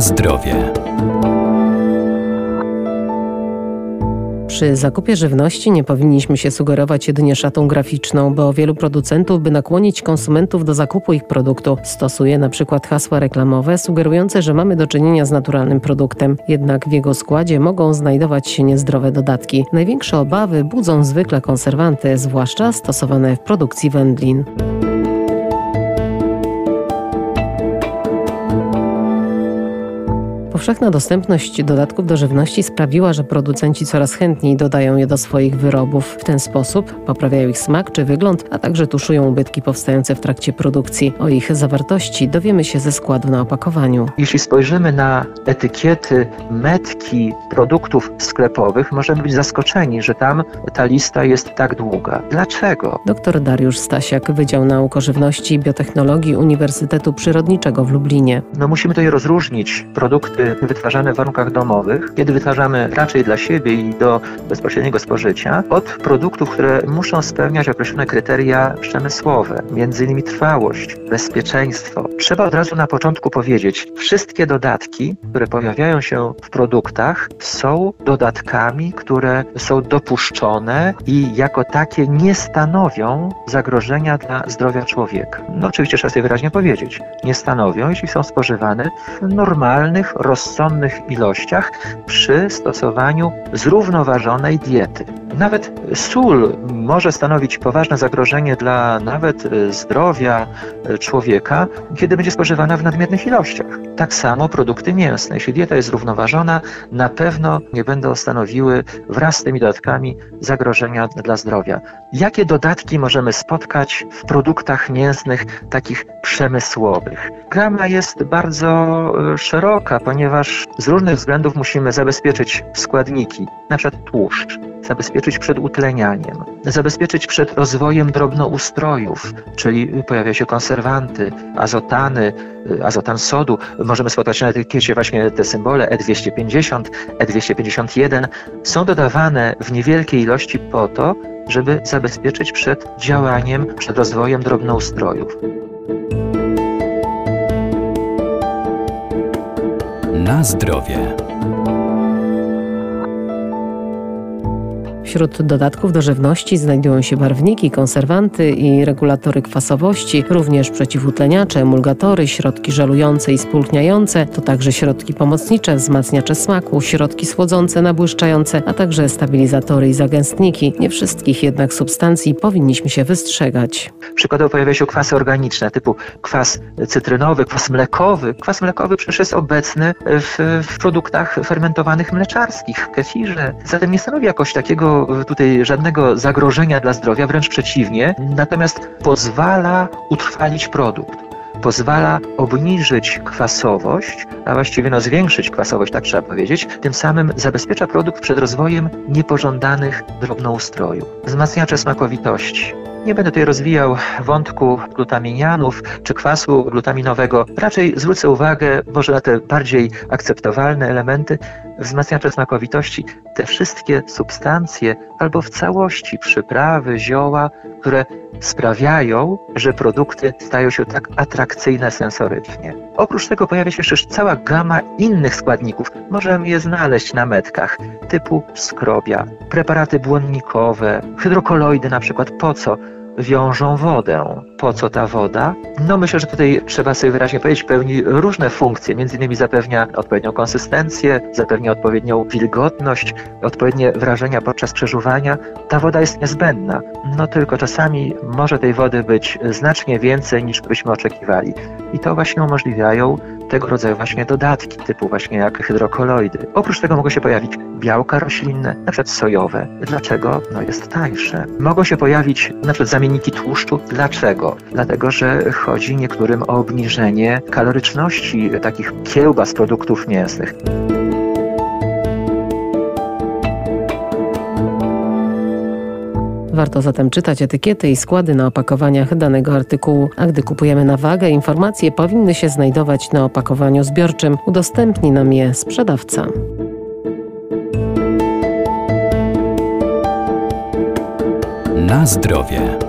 Zdrowie. Przy zakupie żywności nie powinniśmy się sugerować jedynie szatą graficzną, bo wielu producentów, by nakłonić konsumentów do zakupu ich produktu, stosuje na przykład hasła reklamowe sugerujące, że mamy do czynienia z naturalnym produktem. Jednak w jego składzie mogą znajdować się niezdrowe dodatki. Największe obawy budzą zwykle konserwanty, zwłaszcza stosowane w produkcji wędlin. Powszechna dostępność dodatków do żywności sprawiła, że producenci coraz chętniej dodają je do swoich wyrobów. W ten sposób poprawiają ich smak czy wygląd, a także tuszują ubytki powstające w trakcie produkcji. O ich zawartości dowiemy się ze składu na opakowaniu. Jeśli spojrzymy na etykiety, metki produktów sklepowych, możemy być zaskoczeni, że tam ta lista jest tak długa. Dlaczego? Dr Dariusz Stasiak, Wydział Nauk o Żywności i Biotechnologii Uniwersytetu Przyrodniczego w Lublinie. No musimy tutaj rozróżnić produkty wytwarzane w warunkach domowych, kiedy wytwarzamy raczej dla siebie i do bezpośredniego spożycia, od produktów, które muszą spełniać określone kryteria przemysłowe, innymi trwałość, bezpieczeństwo. Trzeba od razu na początku powiedzieć, wszystkie dodatki, które pojawiają się w produktach, są dodatkami, które są dopuszczone i jako takie nie stanowią zagrożenia dla zdrowia człowieka. No oczywiście trzeba sobie wyraźnie powiedzieć, nie stanowią, jeśli są spożywane w normalnych, rozsądnych ilościach przy stosowaniu zrównoważonej diety. Nawet sól może stanowić poważne zagrożenie dla nawet e, zdrowia e, człowieka, kiedy będzie spożywana w nadmiernych ilościach. Tak samo produkty mięsne. Jeśli dieta jest zrównoważona, na pewno nie będą stanowiły wraz z tymi dodatkami zagrożenia dla zdrowia. Jakie dodatki możemy spotkać w produktach mięsnych takich przemysłowych? Gama jest bardzo e, szeroka, ponieważ z różnych względów musimy zabezpieczyć składniki, przykład tłuszcz, zabezpieczyć przed utlenianiem, zabezpieczyć przed rozwojem drobnoustrojów, czyli pojawia się konserwanty, azotany, azotan sodu. Możemy spotkać na etykiecie właśnie te symbole E250, E251. Są dodawane w niewielkiej ilości po to, żeby zabezpieczyć przed działaniem, przed rozwojem drobnoustrojów. Na zdrowie. Wśród dodatków do żywności znajdują się barwniki, konserwanty i regulatory kwasowości, również przeciwutleniacze, emulgatory, środki żelujące i spulchniające, to także środki pomocnicze, wzmacniacze smaku, środki słodzące, nabłyszczające, a także stabilizatory i zagęstniki. Nie wszystkich jednak substancji powinniśmy się wystrzegać. Przykładowo pojawia się kwasy organiczne typu kwas cytrynowy, kwas mlekowy. Kwas mlekowy przecież jest obecny w, w produktach fermentowanych mleczarskich, w kefirze. Zatem nie stanowi jakoś takiego tutaj żadnego zagrożenia dla zdrowia, wręcz przeciwnie, natomiast pozwala utrwalić produkt pozwala obniżyć kwasowość, a właściwie no zwiększyć kwasowość, tak trzeba powiedzieć, tym samym zabezpiecza produkt przed rozwojem niepożądanych drobnoustrojów. Wzmacniacze smakowitości. Nie będę tutaj rozwijał wątku glutaminianów czy kwasu glutaminowego. Raczej zwrócę uwagę może na te bardziej akceptowalne elementy, wzmacniacze smakowitości, te wszystkie substancje albo w całości przyprawy, zioła, które sprawiają, że produkty stają się tak atrakcyjne sensorycznie. Oprócz tego pojawia się jeszcze cała gama innych składników. Możemy je znaleźć na metkach, typu skrobia, preparaty błonnikowe, hydrokoloidy na przykład. Po co? Wiążą wodę. Po co ta woda? No myślę, że tutaj trzeba sobie wyraźnie powiedzieć, pełni różne funkcje. Między innymi zapewnia odpowiednią konsystencję, zapewnia odpowiednią wilgotność, odpowiednie wrażenia podczas przeżuwania. Ta woda jest niezbędna. No tylko czasami może tej wody być znacznie więcej niż byśmy oczekiwali. I to właśnie umożliwiają tego rodzaju właśnie dodatki, typu właśnie jak hydrokoloidy. Oprócz tego mogą się pojawić białka roślinne, na przykład sojowe. Dlaczego? No jest tańsze. Mogą się pojawić na przykład zamienniki tłuszczu. Dlaczego? Dlatego, że chodzi niektórym o obniżenie kaloryczności takich kiełbas produktów mięsnych. Warto zatem czytać etykiety i składy na opakowaniach danego artykułu, a gdy kupujemy na wagę, informacje powinny się znajdować na opakowaniu zbiorczym. Udostępni nam je sprzedawca. Na zdrowie.